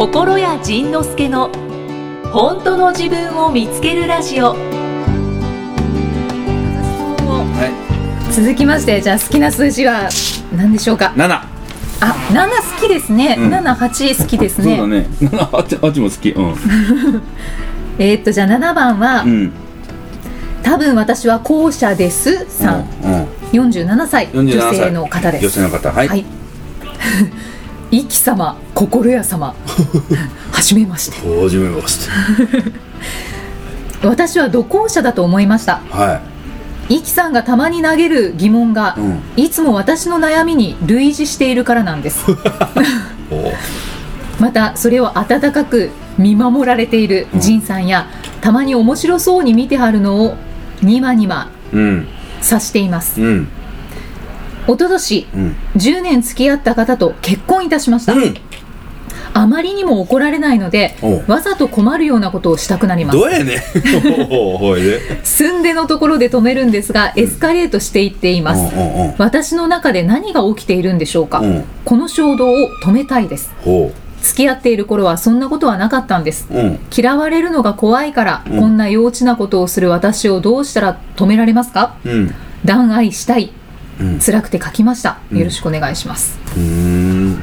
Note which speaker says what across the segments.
Speaker 1: 心谷仁之助の本当の自分を見つけるラジオ。
Speaker 2: はい。
Speaker 3: 続きましてじゃあ好きな数字は何でしょうか
Speaker 2: ？7
Speaker 3: あ七好きですね、
Speaker 2: うん。
Speaker 3: 七八好きですね。
Speaker 2: そうだね。7 8 8も好き。うん。
Speaker 3: えーっとじゃあ7番は、
Speaker 2: うん。
Speaker 3: 多分私は後者です。さん、
Speaker 2: うん。うん。
Speaker 3: 47歳。
Speaker 2: 47
Speaker 3: 女
Speaker 2: 歳。
Speaker 3: 性の方です。
Speaker 2: 女性の方。はい、
Speaker 3: はい一輝様心屋様。はじめまして。
Speaker 2: はじめまして。
Speaker 3: 私は土工者だと思いました。
Speaker 2: は
Speaker 3: 一輝さんがたまに投げる疑問が、
Speaker 2: うん。
Speaker 3: いつも私の悩みに類似しているからなんです。またそれを温かく見守られている仁さんや、たまに面白そうに見てはるのをニマニマ
Speaker 2: うん。
Speaker 3: 察しています。
Speaker 2: うん
Speaker 3: おととし
Speaker 2: うん。
Speaker 3: 10年付き合った方と結婚いたしました、
Speaker 2: うん。
Speaker 3: あまりにも怒られないのでわざと困るようなことをしたくなります。
Speaker 2: どうやねん。おうほいで。
Speaker 3: のところで止めるんですがエスカレートしていっています、私の中で何が起きているんでしょうか、
Speaker 2: うん。
Speaker 3: この衝動を止めたいです。
Speaker 2: ほ
Speaker 3: 付き合っている頃はそんなことはなかったんです。
Speaker 2: ううん。
Speaker 3: 嫌われるのが怖いから、
Speaker 2: うん。
Speaker 3: こんな幼稚なことをする私をどうしたら止められますか？
Speaker 2: うん。
Speaker 3: 断愛したい。
Speaker 2: うん
Speaker 3: 辛くて書きました。
Speaker 2: うん。
Speaker 3: よろしくお願いします、
Speaker 2: うーん。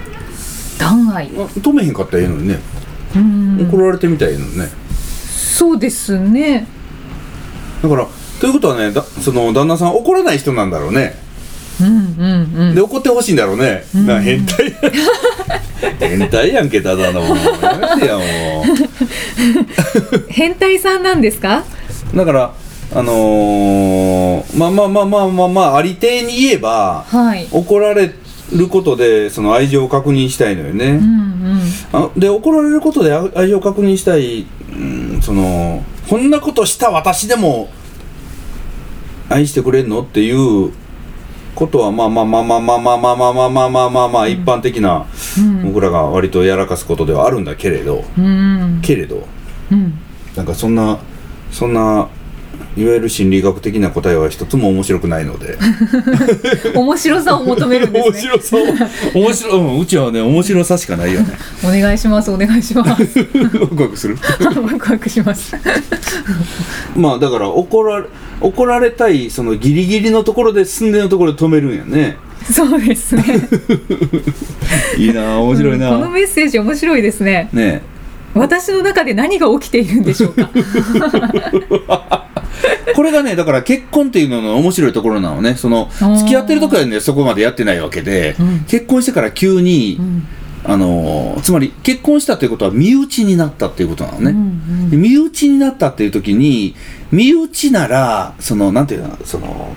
Speaker 3: 断愛
Speaker 2: あ止めへんかったらええのにね。
Speaker 3: うん。
Speaker 2: 怒られてみたらええのにね。
Speaker 3: そうですね。
Speaker 2: だからということはねだその旦那さん怒らない人なんだろうね。
Speaker 3: うんうんうん。
Speaker 2: で怒ってほしいんだろうね、な変態。変態やんけただの。
Speaker 3: 変態さんなんですか？
Speaker 2: うだからあのー、まあまあまあまあまあまあありていに言えば
Speaker 3: はい。
Speaker 2: 怒られることでその愛情を確認したいのよね、
Speaker 3: うんうん
Speaker 2: あで怒られることであ愛情を確認したい、うん、そのこんなことした私でも愛してくれんのっていうことはまあまあまあまあまあまあまあまあまあまあまあまあまあ一般的な
Speaker 3: うん。
Speaker 2: 僕らが割とやらかすことではあるんだけれど
Speaker 3: うん。
Speaker 2: けれど
Speaker 3: うん。
Speaker 2: なんかそんなそんないわゆる心理学的な答えは一つも面白くないので。
Speaker 3: 面白さを求めるんですね。
Speaker 2: 面白そう面白うんうちはね面白さしかないよね。
Speaker 3: お願いしますお願いします。
Speaker 2: ワクワクする？
Speaker 3: ワクワクします。
Speaker 2: まあだから怒られ怒られたいそのギリギリのところで寸でのところで止めるんやね。
Speaker 3: そうですね。
Speaker 2: いいな面白いな、
Speaker 3: このメッセージ面白いですね。
Speaker 2: ね。
Speaker 3: 私の中で何が起きているんでしょうか。
Speaker 2: えこれがねだから結婚っていうのの面白いところなのね。その
Speaker 3: ー。
Speaker 2: 付き合ってる時はねそこまでやってないわけで、
Speaker 3: うん。
Speaker 2: 結婚してから急に、
Speaker 3: うん。
Speaker 2: あのーつまり結婚したということは身内になったっていうことなのね、
Speaker 3: うん。
Speaker 2: で身内になったっていう時に身内ならそのなんていうのその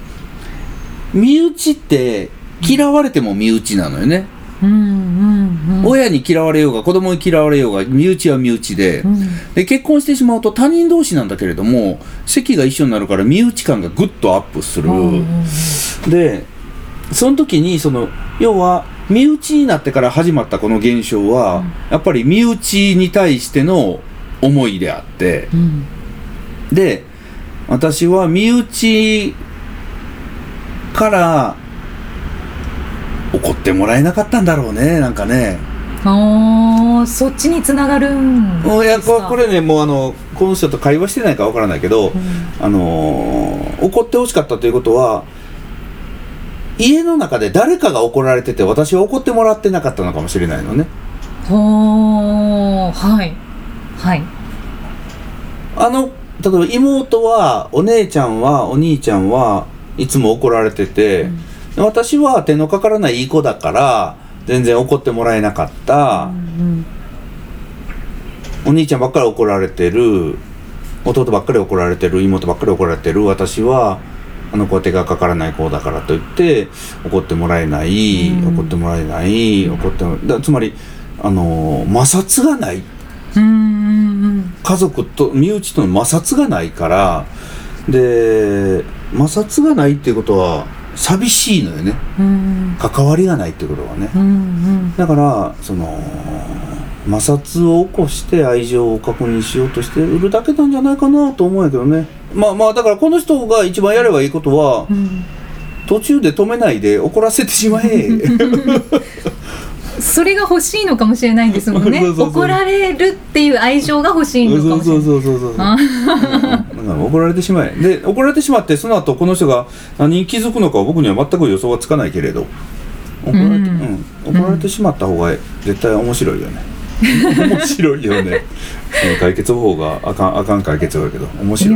Speaker 2: 身内って嫌われても身内なのよね、
Speaker 3: うんうんうん。
Speaker 2: 親に嫌われようが子供に嫌われようが身内は身内で,、
Speaker 3: うん。
Speaker 2: で結婚してしまうと他人同士なんだけれども席が一緒になるから身内感がぐっとアップする、
Speaker 3: うん
Speaker 2: でその時にその要は身内になってから始まったこの現象は、やっぱり身内に対しての思いであって。
Speaker 3: うん。
Speaker 2: で私は身内から怒ってもらえなかったんだろうねなんかね。
Speaker 3: あーそっちにつながるん
Speaker 2: もういやここれねもうあのこの人と会話してないかわからないけど、あのー怒ってほしかったということは家の中で誰かが怒られてて私は怒ってもらってなかったのかもしれないのね。
Speaker 3: ほーはい。はい。
Speaker 2: あの例えば妹はお姉ちゃんはお兄ちゃんはいつも怒られてて、私は手のかからないいい子だから全然怒ってもらえなかった、
Speaker 3: うん
Speaker 2: お兄ちゃんばっかり怒られてる弟ばっかり怒られてる妹ばっかり怒られてる。私はあの子は手がかからない子だからといって怒ってもらえない、
Speaker 3: うん。
Speaker 2: 怒ってもらえない怒ってもだつまりあの摩擦がない。
Speaker 3: うんうん。
Speaker 2: 家族と身内との摩擦がないから。で摩擦がないっていうことは寂しいのよね。
Speaker 3: うん。
Speaker 2: 関わりがないってことはね。
Speaker 3: うんうん。
Speaker 2: だからその摩擦を起こして愛情を確認しようとしているだけなんじゃないかなと思うんやけどね。まあまあだからこの人が一番やればいいことは
Speaker 3: うん。
Speaker 2: 途中で止めないで怒らせてしまえ。
Speaker 3: それが欲しいのかもしれないんですもんね。怒られるっていう愛情が欲しいのかもしれない。
Speaker 2: うそうそうそう
Speaker 3: あ
Speaker 2: う。んなんか怒られてしまえで怒られてしまってその後この人が何に気づくのかは僕には全く予想はつかないけれど。怒られて,、
Speaker 3: うん。
Speaker 2: うん。怒られてしまった方が絶対面白いよね。面白いよね。うん解決方法があかんあかん解決法だけど面白い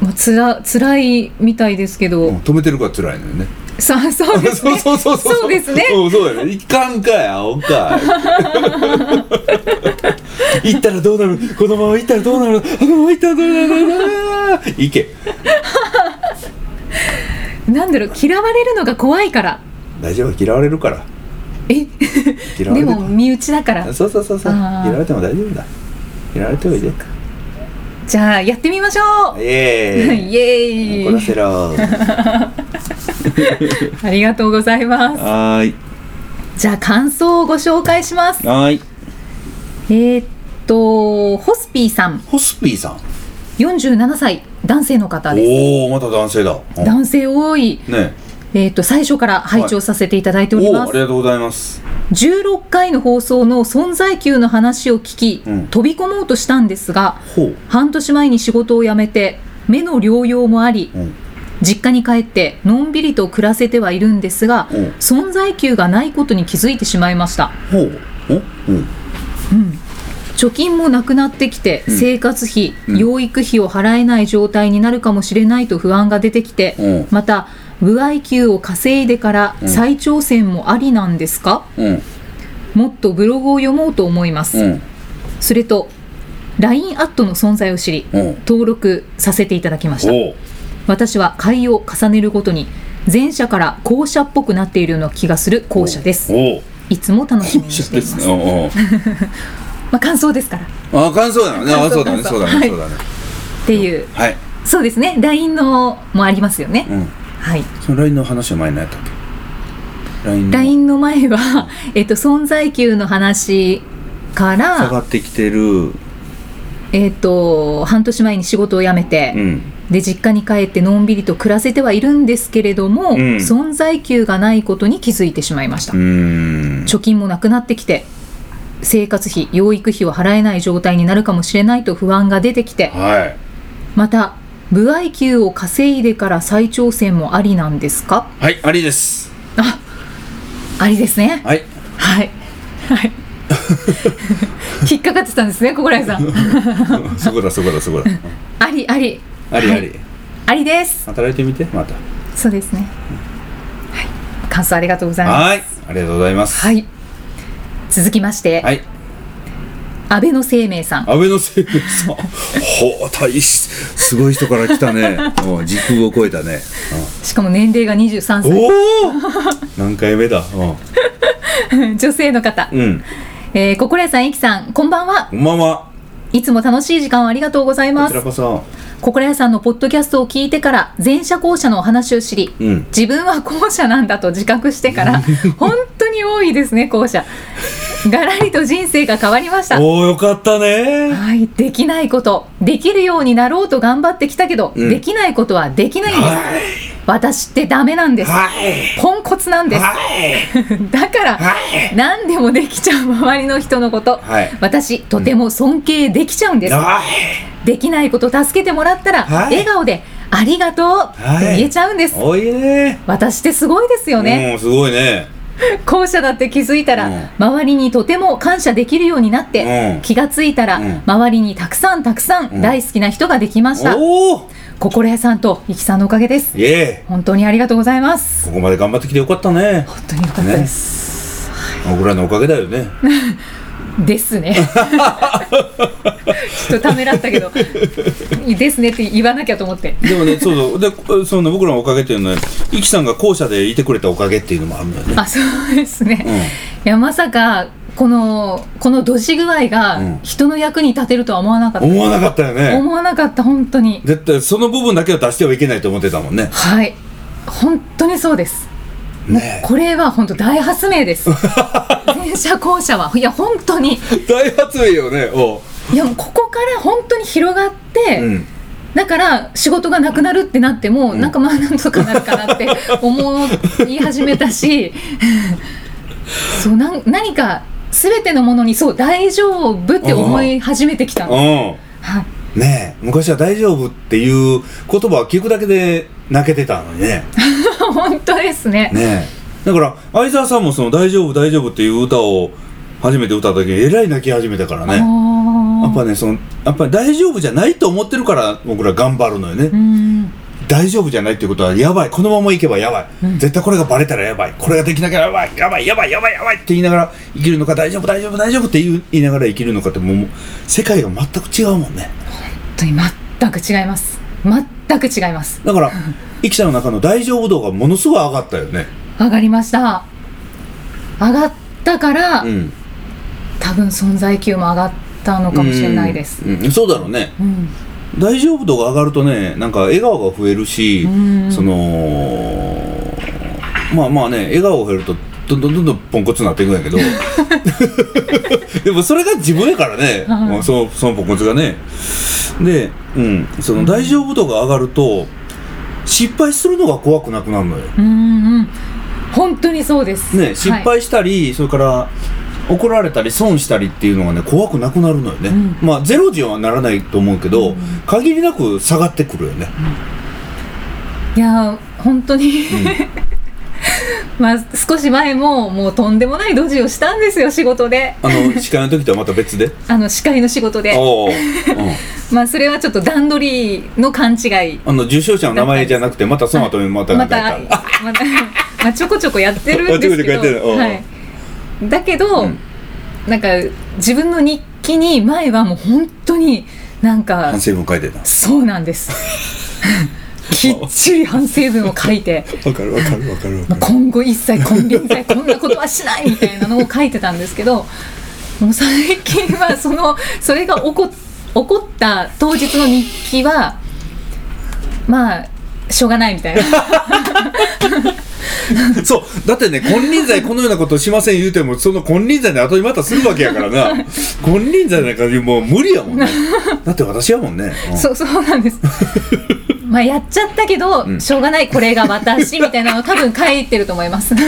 Speaker 3: まあ、つら辛いみたいですけど、
Speaker 2: うん止めてるから辛いのよね。
Speaker 3: さあそうですね。
Speaker 2: そうそうそうそう。
Speaker 3: そうですね。
Speaker 2: うんそうだよね。いかんかい青かい。行ったらどうなる？このまま行ったらどうなる？あこのまま行ったらどうなる？行け。
Speaker 3: なんだろう嫌われるのが怖いから。
Speaker 2: 大丈夫嫌われるから。
Speaker 3: え？でも身内だから。
Speaker 2: そうそうそうそう。嫌われても大丈夫だ。嫌われておいで
Speaker 3: じゃあやってみましょう。
Speaker 2: イエ
Speaker 3: イ。エ
Speaker 2: ーイ。怒ら
Speaker 3: ーイ
Speaker 2: せろ。
Speaker 3: ありがとうございます。
Speaker 2: はーい。
Speaker 3: じゃあ感想をご紹介します。
Speaker 2: はーい。
Speaker 3: えーっとホスピーさん。
Speaker 2: ホスピーさん。
Speaker 3: 47歳。男性の方です。
Speaker 2: おおまた男性だ。うん
Speaker 3: 男性多い、
Speaker 2: ね
Speaker 3: えーっと最初から拝聴させていただいております、
Speaker 2: ありがとうございます。
Speaker 3: 16回の放送の存在級の話を聞き、
Speaker 2: うん。
Speaker 3: 飛び込もうとしたんですが半年前に仕事を辞めて目の療養もあり
Speaker 2: うん。
Speaker 3: 実家に帰ってのんびりと暮らせてはいるんですが、
Speaker 2: うん。
Speaker 3: 存在級がないことに気づいてしまいました。
Speaker 2: ほう。おうん。
Speaker 3: 貯金もなくなってきて、
Speaker 2: うん。
Speaker 3: 生活費、
Speaker 2: うん。
Speaker 3: 養育費を払えない状態になるかもしれないと不安が出てきて、
Speaker 2: うん。
Speaker 3: また歩合給を稼いでから
Speaker 2: うん。
Speaker 3: 再挑戦もありなんですか、
Speaker 2: うん。
Speaker 3: もっとブログを読もうと思います、
Speaker 2: うん。
Speaker 3: それと LINE アットの存在を知り
Speaker 2: うん。
Speaker 3: 登録させていただきました。私は会を重ねるごとに前者から後者っぽくなっているような気がする後者です。いつも楽しみにしています。まあ感想ですから。
Speaker 2: あ感想だよね。あそうだね。そうだ
Speaker 3: はい。
Speaker 2: ねそうだね。
Speaker 3: っていう。
Speaker 2: はい。
Speaker 3: そうですね。LINE のもありますよね、
Speaker 2: うん
Speaker 3: はい。
Speaker 2: その LINE の話は前何やったっけ？LINE の。
Speaker 3: LINE の前は、えっと、存在級の話か
Speaker 2: 下
Speaker 3: ら、
Speaker 2: がってきてる。
Speaker 3: えっと、半年前に仕事を辞めて、
Speaker 2: うん。
Speaker 3: で実家に帰ってのんびりと暮らせてはいるんですけれども、
Speaker 2: ん。
Speaker 3: 存在級がないことに気づいてしまいました、貯金もなくなってきて生活費養育費を払えない状態になるかもしれないと不安が出てきて
Speaker 2: はい。
Speaker 3: また歩合給を稼いでから再挑戦もありなんですか？
Speaker 2: はいありです。
Speaker 3: あありですね。
Speaker 2: はい。
Speaker 3: はい。はい。引っかかってたんですね小倉井さん。
Speaker 2: そこだそこだそこだ。
Speaker 3: ありあり。はい。
Speaker 2: ありあり。
Speaker 3: ありです。
Speaker 2: 働いてみてまた。
Speaker 3: そうですね。はい。感想ありがとうございます。
Speaker 2: はい。ありがとうございます。
Speaker 3: はい。続きまして、
Speaker 2: はい
Speaker 3: 安倍の生命さん。
Speaker 2: 安倍の生命さん。ほう大しすごい人から来たね。うん時空を超えたね、
Speaker 3: しかも年齢が23
Speaker 2: うん、おお何回目だ？
Speaker 3: 歳 女性の方、
Speaker 2: うん、うん、
Speaker 3: えー、心屋さんいきさんこんばんは。
Speaker 2: こんばんは。い
Speaker 3: つも楽しい時間をありがとうござい
Speaker 2: こ
Speaker 3: ます。
Speaker 2: ちらこそ。
Speaker 3: 心屋さんのポッドキャストを聞いてから前者後者のお話を知り
Speaker 2: うん。
Speaker 3: 自分は後者なんだと自覚してから 本当に多いですね後者 がらりと人生が変わりました。
Speaker 2: おおよかったね。
Speaker 3: はい、できないこと。できるようになろうと頑張ってきたけど、
Speaker 2: うん。
Speaker 3: できないことはできないんです、
Speaker 2: はい。
Speaker 3: 私ってダメなんです、
Speaker 2: はい。
Speaker 3: ポンコツなんです、
Speaker 2: はい。
Speaker 3: だから、
Speaker 2: はい。
Speaker 3: 何でもできちゃう周りの人のこと、
Speaker 2: はい。
Speaker 3: 私とても尊敬できちゃうんです、
Speaker 2: はい。
Speaker 3: できないこと助けてもらったら、
Speaker 2: はい。
Speaker 3: 笑顔で「ありがとう」って言えちゃうんです、
Speaker 2: おいね。
Speaker 3: 私ってすごいですよね、
Speaker 2: うんすごいね
Speaker 3: 後者だって気づいたら、
Speaker 2: うん。
Speaker 3: 周りにとても感謝できるようになって、
Speaker 2: うん。
Speaker 3: 気がついたら、
Speaker 2: うん。
Speaker 3: 周りにたくさんたくさん
Speaker 2: ん。
Speaker 3: 大好きな人ができました、心屋さんといきさんのおかげです。本当にありがとうございます。
Speaker 2: ーここまで頑張ってきてよかったね。
Speaker 3: 本当によかったです、
Speaker 2: 僕らのおかげだよね
Speaker 3: ですね。ちょっとためらったけどですねって言わなきゃと思って。
Speaker 2: でもねそうそう。でその僕らのおかげっていうのはイキさんが校舎でいてくれたおかげっていうのもあるんだよね。
Speaker 3: あそうですね、
Speaker 2: うん。
Speaker 3: いやまさかこのこのドジ具合
Speaker 2: うん。
Speaker 3: が人の役に立てるとは思わなかった、
Speaker 2: 思わなかったよね。
Speaker 3: 思わなかった本当に。
Speaker 2: 絶対その部分だけを出してはいけないと思ってたもんね。
Speaker 3: はい。本当にそうです
Speaker 2: ね。
Speaker 3: これは本当大発明です。前者後者は。いや本当に。
Speaker 2: 大発明よね。お
Speaker 3: いやもうここから本当に広がって、
Speaker 2: うん。
Speaker 3: だから仕事がなくなるってなっても、
Speaker 2: ん。
Speaker 3: なんかまあなんとかなるかなって 思い始めたし そうなん何か全てのものにそう大丈夫って思い始めてきたの、
Speaker 2: うん。
Speaker 3: はい、
Speaker 2: ねえ。昔は大丈夫っていう言葉を聞くだけで泣けてたのにね
Speaker 3: 本当ですね。
Speaker 2: ねえ。だから相沢さんもその「大丈夫大丈夫」っていう歌を初めて歌った時えらい泣き始めたからね。や
Speaker 3: あ
Speaker 2: っぱねそのやっぱり大丈夫じゃないと思ってるから僕ら頑張るのよね、大丈夫じゃないっていうことはやばい。このままいけばやばい、絶対これがバレたらやばい。これができなきゃやばい。やばいやばいやばいやばいって言いながら生きるのか大丈夫大丈夫大丈夫って言いながら生きるのかってもう世界が全く違うもんね。
Speaker 3: 本当に全く違います。全く違います。
Speaker 2: だから生きたの中の大丈夫度がものすごい上がったよね。
Speaker 3: 上がりました。上がったから、
Speaker 2: うん。
Speaker 3: 多分存在級も上がったのかもしれないです。
Speaker 2: うんうん。そうだろうね。
Speaker 3: うん。
Speaker 2: 大丈夫度が上がるとねなんか笑顔が増えるし、
Speaker 3: うん。
Speaker 2: そのまあまあね笑顔が増えるとどんどんどんどんポンコツになっていくんやけど。でもそれが自分やからね、
Speaker 3: はい。
Speaker 2: もうそのそのポンコツがね。で、うん、その大丈夫度が上がると失敗するのが怖くなくなるのよ、
Speaker 3: うんうん。本当にそうです。
Speaker 2: ね、失
Speaker 3: はい。
Speaker 2: 敗したり、それから怒られたり損したりっていうのがね怖くなくなるのよね、
Speaker 3: うん。
Speaker 2: まあゼロ時はならないと思うけど、限りなく下がってくるよね、
Speaker 3: いや本当に、まあ少し前ももうとんでもないドジをしたんですよ仕事で。
Speaker 2: あの 司会の時とはまた別で？
Speaker 3: あの司会の仕事で。まあそれはちょっと段取りの勘違い。
Speaker 2: あの受賞者の名前じゃなくてまたその後にまた
Speaker 3: また
Speaker 2: 何かやった
Speaker 3: またまあちょこちょこやってるんですけど、はい、だけど、
Speaker 2: うん。
Speaker 3: なんか自分の日記に前はもう本当になんか
Speaker 2: 反省文書いてた。
Speaker 3: そうなんですきっちり反省文を書いて。
Speaker 2: わかるわかるわかる
Speaker 3: 今後一切金輪際こんなことはしないみたいなのを書いてたんですけどもう最近はそのそれが起こ 起こった当日の日記はまあしょうがないみたいな。
Speaker 2: そう。だってね金輪際このようなことしません言うてもその金輪際で後にまたするわけやからな。金輪際なんかもう無理やもんね。だって私やもんね、うん。
Speaker 3: そうそうなんですまあやっちゃったけど、
Speaker 2: ん。
Speaker 3: しょうがないこれが私みたいなの多分書いてると思います。い
Speaker 2: も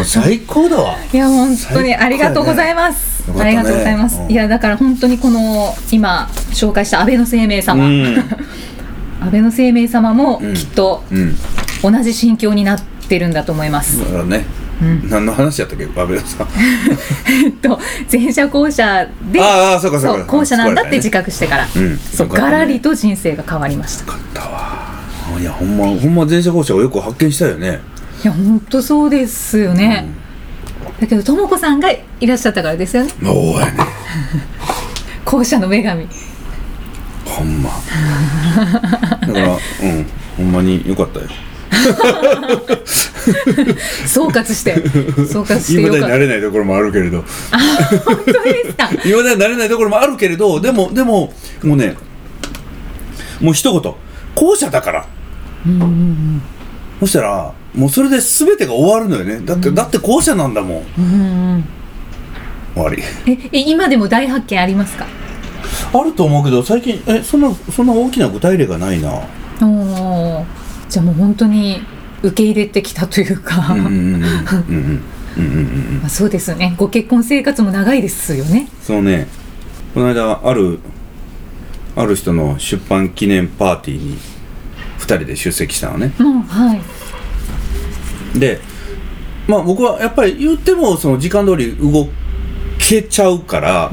Speaker 2: う最高だわ。
Speaker 3: や本当にありがとうございます、
Speaker 2: よかったね。
Speaker 3: ありがとうございます、
Speaker 2: うん。
Speaker 3: いやだから本当にこの今紹介した安倍の生命
Speaker 2: う
Speaker 3: 様、
Speaker 2: ん。
Speaker 3: 安倍の生命様も
Speaker 2: うん。
Speaker 3: きっと
Speaker 2: うん。
Speaker 3: 同じ心境になってるんだと思います、
Speaker 2: だからね、
Speaker 3: うん。
Speaker 2: 何の話やったっけ安倍さん。
Speaker 3: えっと前者後者で
Speaker 2: ああそうかそうか。
Speaker 3: 後者なんだって自
Speaker 2: か
Speaker 3: 覚してから、
Speaker 2: うん。
Speaker 3: そう
Speaker 2: よかったね。
Speaker 3: ガラリと人生が変わりました。
Speaker 2: ったわ。いやほんまほんま前者後者をよく発見したよね。
Speaker 3: いや本当そうですよね、だけどとも子さんがいらっしゃったからですよね。
Speaker 2: おやね。
Speaker 3: 後者の女神。
Speaker 2: ほんま。だからうん。ほんまによかったよ
Speaker 3: 総括して総括して
Speaker 2: 今だになれないところもあるけれど。
Speaker 3: 本当ですか。
Speaker 2: 今だになれないところもあるけれどでもでももうねもう一言。後者だから。そしたらもうそれで全てが終わるのよね。だって、だって後者なんだもん。
Speaker 3: うん。
Speaker 2: 終わり。
Speaker 3: ええ今でも大発見ありますか？
Speaker 2: あると思うけど最近えそんなそんな大きな具体例がないな。
Speaker 3: おーじゃあもう本当に受け入れてきたというか。そうですね。ご結婚生活も長いですよね。
Speaker 2: そうね。この間あるある人の出版記念パーティーに2人で出席したのね、
Speaker 3: うんはい、
Speaker 2: でまあ僕はやっぱり言ってもその時間通り動けちゃうから、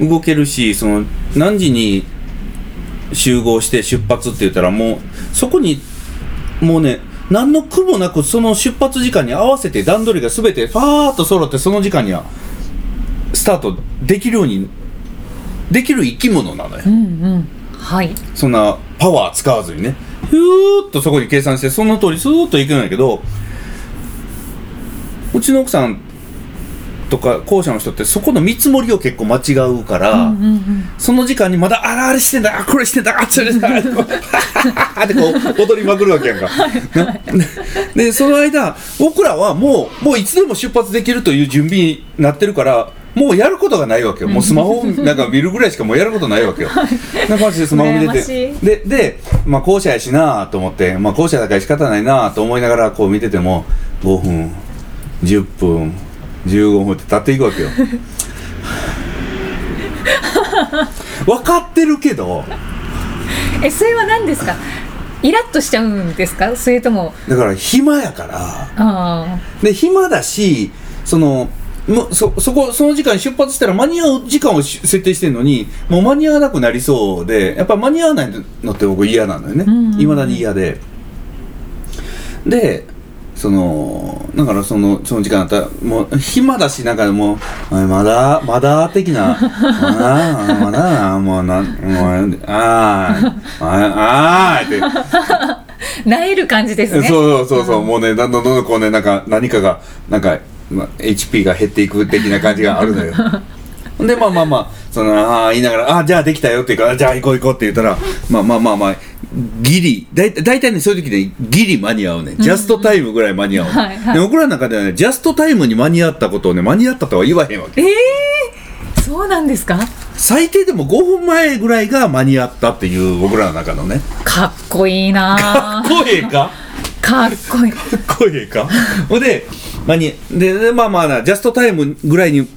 Speaker 2: 動けるしその何時に集合して出発って言ったらもうそこにもうね何の苦もなくその出発時間に合わせて段取りが全てファーッと揃ってその時間にはスタートできるようにできる生き物なのよ。
Speaker 3: うんうん。はい。
Speaker 2: そんなパワー使わずにね。ふーっとそこに計算してその通りスーッといくんやけどうちの奥さんとか後者の人ってそこの見積もりを結構間違うから、
Speaker 3: うんうん
Speaker 2: その時間にまだあれあれしてんだあこれしてんだあそれしてんだってこう踊りまくるわけやんか。なでその間僕らはもうもういつでも出発できるという準備になってるからもうやることがないわけよ。もうスマホなんか見るぐらいしかもうやることないわけよ。な感じでスマホ見て
Speaker 3: て。
Speaker 2: でで、まあ、後者やしなと思って、まあ、後者だから仕方ないなと思いながらこう見てても5分10分15分って経っていくわけよ。分かってるけど。
Speaker 3: えそれは何ですか？イラッとしちゃうんですか？それとも。
Speaker 2: だから暇やから。
Speaker 3: あ
Speaker 2: で暇だしそのもうそそこその時間に出発したら間に合う時間をし設定してるのにもう間に合わなくなりそうでやっぱ間に合わないのって僕嫌なのよね。
Speaker 3: うん。うん
Speaker 2: だに嫌で。でそのだからそのその時間だったらもう暇だしなんかもうあまだまだ的なまだまだもうなんもうあーあーあーって。
Speaker 3: あ なえる感じですね。
Speaker 2: そうそうそうそう、もうねだんだんどんどんこうねなんか何かがなんか、まあ、HP が減っていく的な感じがあるのよ。でまあまあまあそのああ言いながら「ああじゃあできたよ」って言うから「じゃあ行こう行こう」って言ったらまあまあまあまあギリだい大体ねそういう時ねギリ間に合うね。ジャストタイムぐらい間に合う、
Speaker 3: はいはい。
Speaker 2: で僕らの中ではねジャストタイムに間に合ったことをね間に合ったとは言わへんわけ。
Speaker 3: ええそうなんですか？
Speaker 2: 最低でも5分前ぐらいが間に合ったっていう僕らの中のね。
Speaker 3: かっこいいな。あ
Speaker 2: 声か？
Speaker 3: かっこいい。
Speaker 2: 声か？ほんで間にででまあまあなジャストタイムぐらいに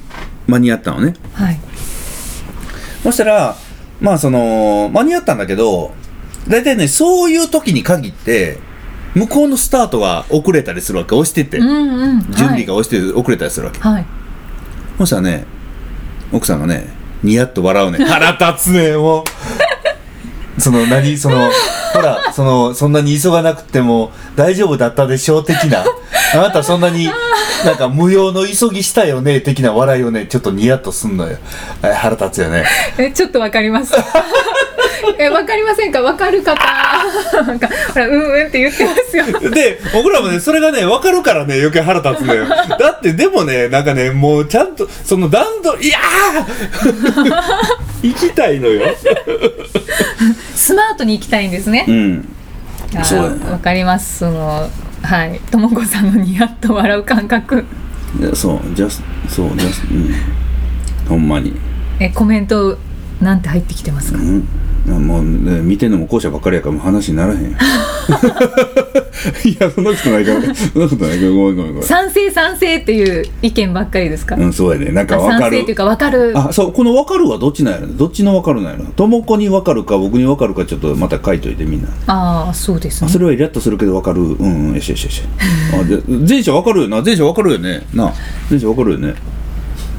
Speaker 2: 間に合ったのね。
Speaker 3: はい。
Speaker 2: そしたらまあその間に合ったんだけど大体ねそういう時に限って向こうのスタートが遅れたりするわけ押してて、
Speaker 3: うんうん
Speaker 2: 準備が押して遅れたりするわけ、
Speaker 3: はい、はい、
Speaker 2: そしたらね奥さんがねニヤッと笑うね。腹立つねもう。その何？そのほらそのそんなに急がなくても大丈夫だったでしょう的な。あなたそんなになんか無用の急ぎしたよね的な笑いをねちょっとニヤッとすんのよ。え腹立つよね。
Speaker 3: えちょっとわかります えわかりませんか？わかる方。なんかほらうんうんって言ってますよ。
Speaker 2: で僕らもねそれがね分かるからね余計腹立つのよ。だってでもねなんかねもうちゃんとその段取りいやー！行きたいのよ。
Speaker 3: スマートに行きたいんですね。
Speaker 2: うん。
Speaker 3: あー
Speaker 2: そうだね。
Speaker 3: わかります。そのはい。ともこさんのニヤッと笑う感覚。
Speaker 2: いやそう。ジャスそうジャスうん。ほんまに。
Speaker 3: えコメントなんて入ってきてますか？
Speaker 2: うんもう、ね、見てんのも後者ばっかりやからもう話にならへん いやそんなことないから。そんなことないから。ごめんごめんごめん。
Speaker 3: 賛成賛成っていう意見ばっかりですか、
Speaker 2: うんそうやね。なんか
Speaker 3: あ
Speaker 2: 分かる。
Speaker 3: 賛成っていうかわかる。
Speaker 2: あそうこの分かるはどっちなんやろね？どっちの分かるなんやろ？ともこに分かるか僕に分かるかちょっとまた書いといてみんな。
Speaker 3: ああそうですね。
Speaker 2: あそれはイラッとするけど分かる。うんうんよしよしよし あで前者分かるよな。前者分かるよね。なあ前者分かるよね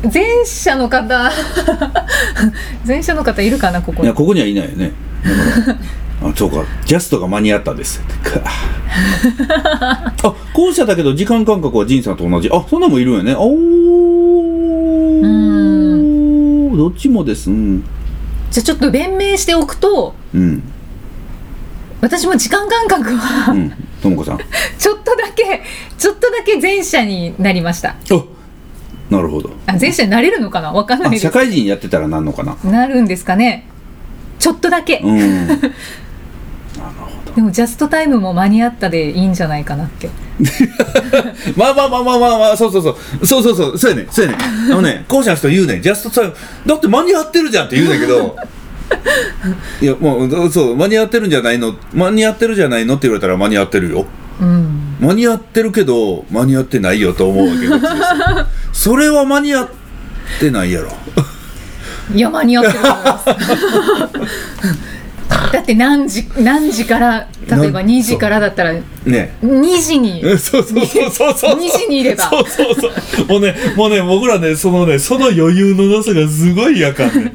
Speaker 3: 前者の方。前者の方いるかなここ
Speaker 2: いやここにはいないよね。あそうか。ジャストが間に合ったです。か あ後者だけど時間感覚は仁さんと同じ。あそんなもんいるよね。おー。どっちもです。うん。
Speaker 3: じゃあちょっと弁明しておくと
Speaker 2: うん。
Speaker 3: 私も時間感覚は、
Speaker 2: うん。ともこさん。あ
Speaker 3: ちょっとだけちょっとだけ前者になりました
Speaker 2: なるほど。
Speaker 3: あ前者になれるのかな？わかんない
Speaker 2: あ
Speaker 3: です。
Speaker 2: 社会人やってたらなんのかな？
Speaker 3: なるんですかね。ちょっとだけ、
Speaker 2: うん。
Speaker 3: でもジャストタイムも間に合ったでいいんじゃないかなって。
Speaker 2: まあまあまあまあまあまあそうそうそう。そうそうそう。そうやねそうやねあのね後者の人言うねジャストタイム。だって間に合ってるじゃんって言うんだけど。いやもうそう間に合ってるんじゃないの？間に合ってるじゃないの？って言われたら間に合ってるよ。
Speaker 3: うん
Speaker 2: 間に合ってるけど間に合ってないよと思うわけですよ。それは間に合ってないやろ。
Speaker 3: いや間に合ってると思います だって何時何時から例えば
Speaker 2: なん
Speaker 3: 2時からだったら
Speaker 2: ね。
Speaker 3: 2時に
Speaker 2: そうそうそうそうそう。
Speaker 3: 2時にいれば。
Speaker 2: そうそうそう。もうねもうね僕らねそのねその余裕のなさがすごいやかんね。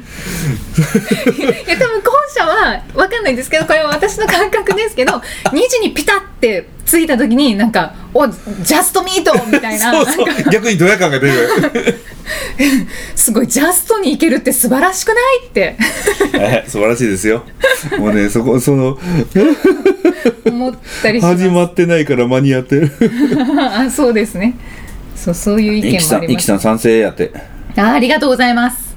Speaker 3: いや多分後者は分かんないんですけどこれは私の感覚ですけど2時にピタってついた時になんか「おジャストミート!」みたいな。
Speaker 2: そうそう。逆にドヤ感が出る
Speaker 3: すごいジャストに行けるって素晴らしくないって。
Speaker 2: はい素晴らしいですよ。もうねそこその
Speaker 3: 思ったりし
Speaker 2: 始まってないから間に合ってる。
Speaker 3: あそうですね。そうそういう意見もあります。
Speaker 2: さん賛成やって。
Speaker 3: あありがとうございます。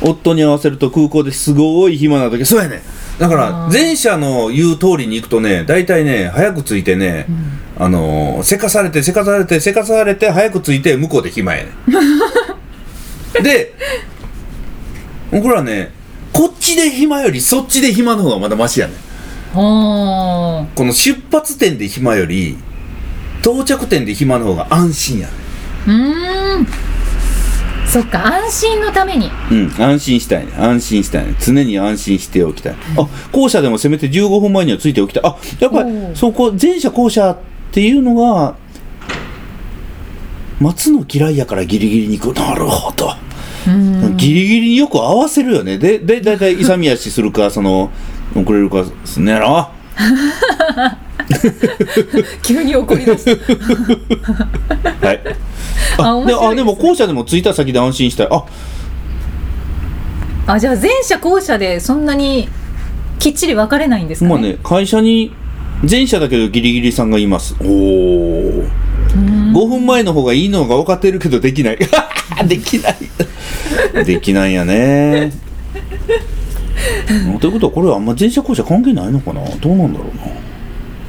Speaker 2: 夫に合わせると空港ですごい暇な時そうやね。だから前者の言う通りに行くとね大体ね早く着いてね、あのーせかされてせかされてせかされて早く着いて向こうで暇やね で僕らねこっちで暇よりそっちで暇の方がまだマシやね
Speaker 3: あ
Speaker 2: この出発点で暇より到着点で暇の方が安心やね
Speaker 3: うーんそっか安心のために
Speaker 2: うん、安心したいね。安心したいね。常に安心しておきたい。あ、校舎でもせめて15分前にはついておきたい。あ、やっぱりそこ、前者後者っていうのが、待つの嫌いやからギリギリに行く。なるほど。
Speaker 3: うん
Speaker 2: ギリギリによく合わせるよね。で、で、だいたい勇み足するか、その、遅れるかすんねやろ。
Speaker 3: 急に怒り出した
Speaker 2: はい。あ、で、
Speaker 3: あで
Speaker 2: あ、でも校舎でも着いた先で安心したい。あ、
Speaker 3: あじゃあ前者後者でそんなにきっちり分かれないんですかね,、
Speaker 2: まあね、会社に、前者だけどギリギリさんがいます。おお。5分前の方がいいのが分かってるけどできない。できない。できないやね。ということはこれはあんま前者後者関係ないのかな？どうなんだろ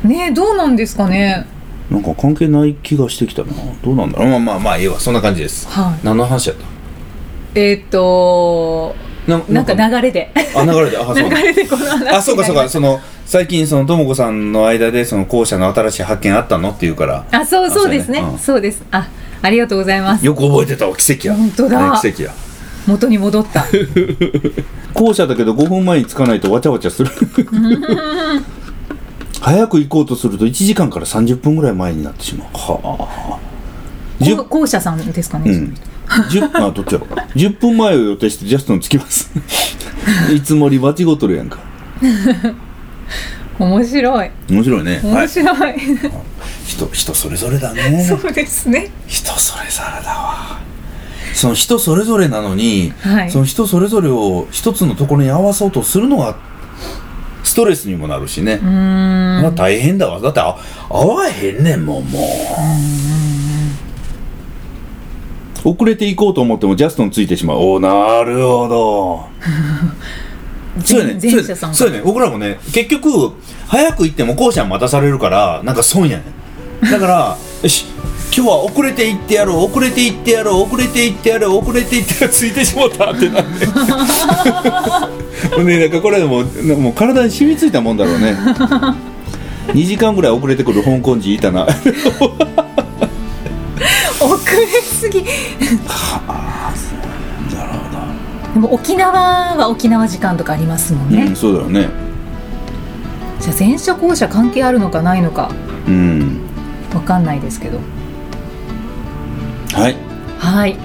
Speaker 2: うな。
Speaker 3: ねえどうなんですかね？
Speaker 2: なんか関係ない気がしてきたな。どうなんだろう。まあまあまあ、いいわ。そんな感じです。
Speaker 3: はい
Speaker 2: 何の話やった？
Speaker 3: えーっと
Speaker 2: な
Speaker 3: なんか流れで
Speaker 2: あ、流れで。あ、そう
Speaker 3: 流れでこの話
Speaker 2: あ、そうかそうか。
Speaker 3: に
Speaker 2: その、最近その、ともこさんの間で、その、校舎の新しい発見あったの？って言うから、
Speaker 3: あそうそうですね
Speaker 2: ねうん
Speaker 3: そうですあありがとうございます
Speaker 2: よく覚えてたわ。奇跡や。
Speaker 3: 本当だ
Speaker 2: ね奇跡や。
Speaker 3: 元に戻った。
Speaker 2: 校舎だけど5分前に着かないとわちゃわちゃする。早く行こうとすると1時間から30分ぐらい前になってしまう。はあ。10
Speaker 3: こ校舎さんですかね、
Speaker 2: うん。10あどっちやろうか。な10分前を予定してジャストに着きますいつもり間違うとるやんか。
Speaker 3: 面白い。
Speaker 2: 面白いね。はい。
Speaker 3: 面白い、
Speaker 2: 人人それぞれだね。
Speaker 3: そうですね。
Speaker 2: 人それぞれだわその人それぞれなのに、
Speaker 3: はい。
Speaker 2: その人それぞれを一つのところに合わそうとするのがストレスにもなるしね、まあ大変だわ。だってあ合わへんねんもんもう。遅れていこうと思ってもジャストについてしまう。おおなるほど。そうやね
Speaker 3: 前者さん
Speaker 2: そうやね僕らもね結局早く行っても校舎に待たされるからなんか損やねん。だから よし今日は遅れて行ってやろう遅れて行ってやろう遅れて行ってやろう遅れて行ってやろうついてしもたってなんで。もうねなんかこれでもうもう体に染みついたもんだろうね。2時間ぐらい遅れてくる香港人いたな。
Speaker 3: 遅れすぎ。
Speaker 2: なるほど
Speaker 3: でも沖縄は沖縄時間とかありますもんね、
Speaker 2: うんそうだよね。
Speaker 3: じゃあ前者後者関係あるのかないのか。
Speaker 2: うん。
Speaker 3: わかんないですけど
Speaker 2: はい。
Speaker 3: はい。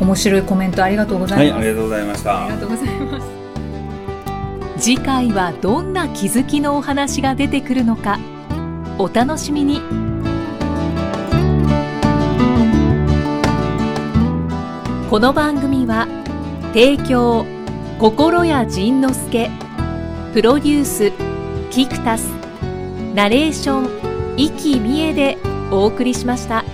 Speaker 3: 面白いコメントありがとうござ
Speaker 2: はいい
Speaker 3: ます、
Speaker 2: ありがとうございました。
Speaker 3: ありがとうございます。
Speaker 1: 次回はどんな気づきのお話が出てくるのか。お楽しみに。この番組は提供心谷仁之助プロデュースキクタスナレーション生きみえでお送りしました。